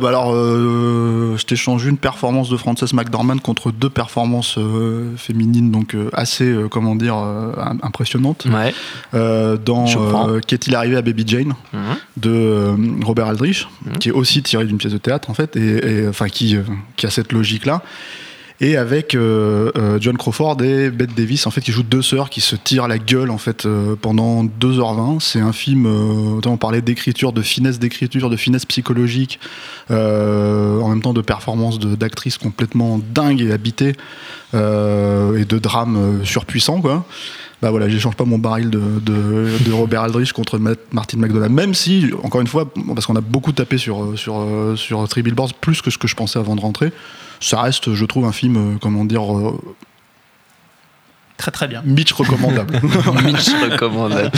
Bah alors, euh, je t'échange une performance de Frances McDormand contre deux performances euh, féminines, donc euh, assez, euh, comment dire, euh, im- impressionnantes. Ouais. Euh, dans euh, Qu'est-il arrivé à Baby Jane Mhm. de Robert Aldrich, Mhm. qui est aussi tiré d'une pièce de théâtre en fait, et, et, enfin qui, euh, qui a cette logique-là. Et avec euh, euh, John Crawford et Bette Davis, en fait, qui jouent deux sœurs qui se tirent la gueule en fait euh, pendant 2h20. C'est un film, on parlait d'écriture, de finesse d'écriture, de finesse psychologique, en même temps de performance d'actrices complètement dingue et habitées, euh, et de drame surpuissant, quoi. Bah voilà, j'échange pas mon baril de, de, de Robert Aldrich contre Ma- Martin McDonagh, même si, encore une fois, parce qu'on a beaucoup tapé sur, euh, sur, euh, sur Three Billboards, plus que ce que je pensais avant de rentrer, ça reste, je trouve, un film, euh, comment dire, euh, Très très bien. Mitch recommandable. Mitch recommande.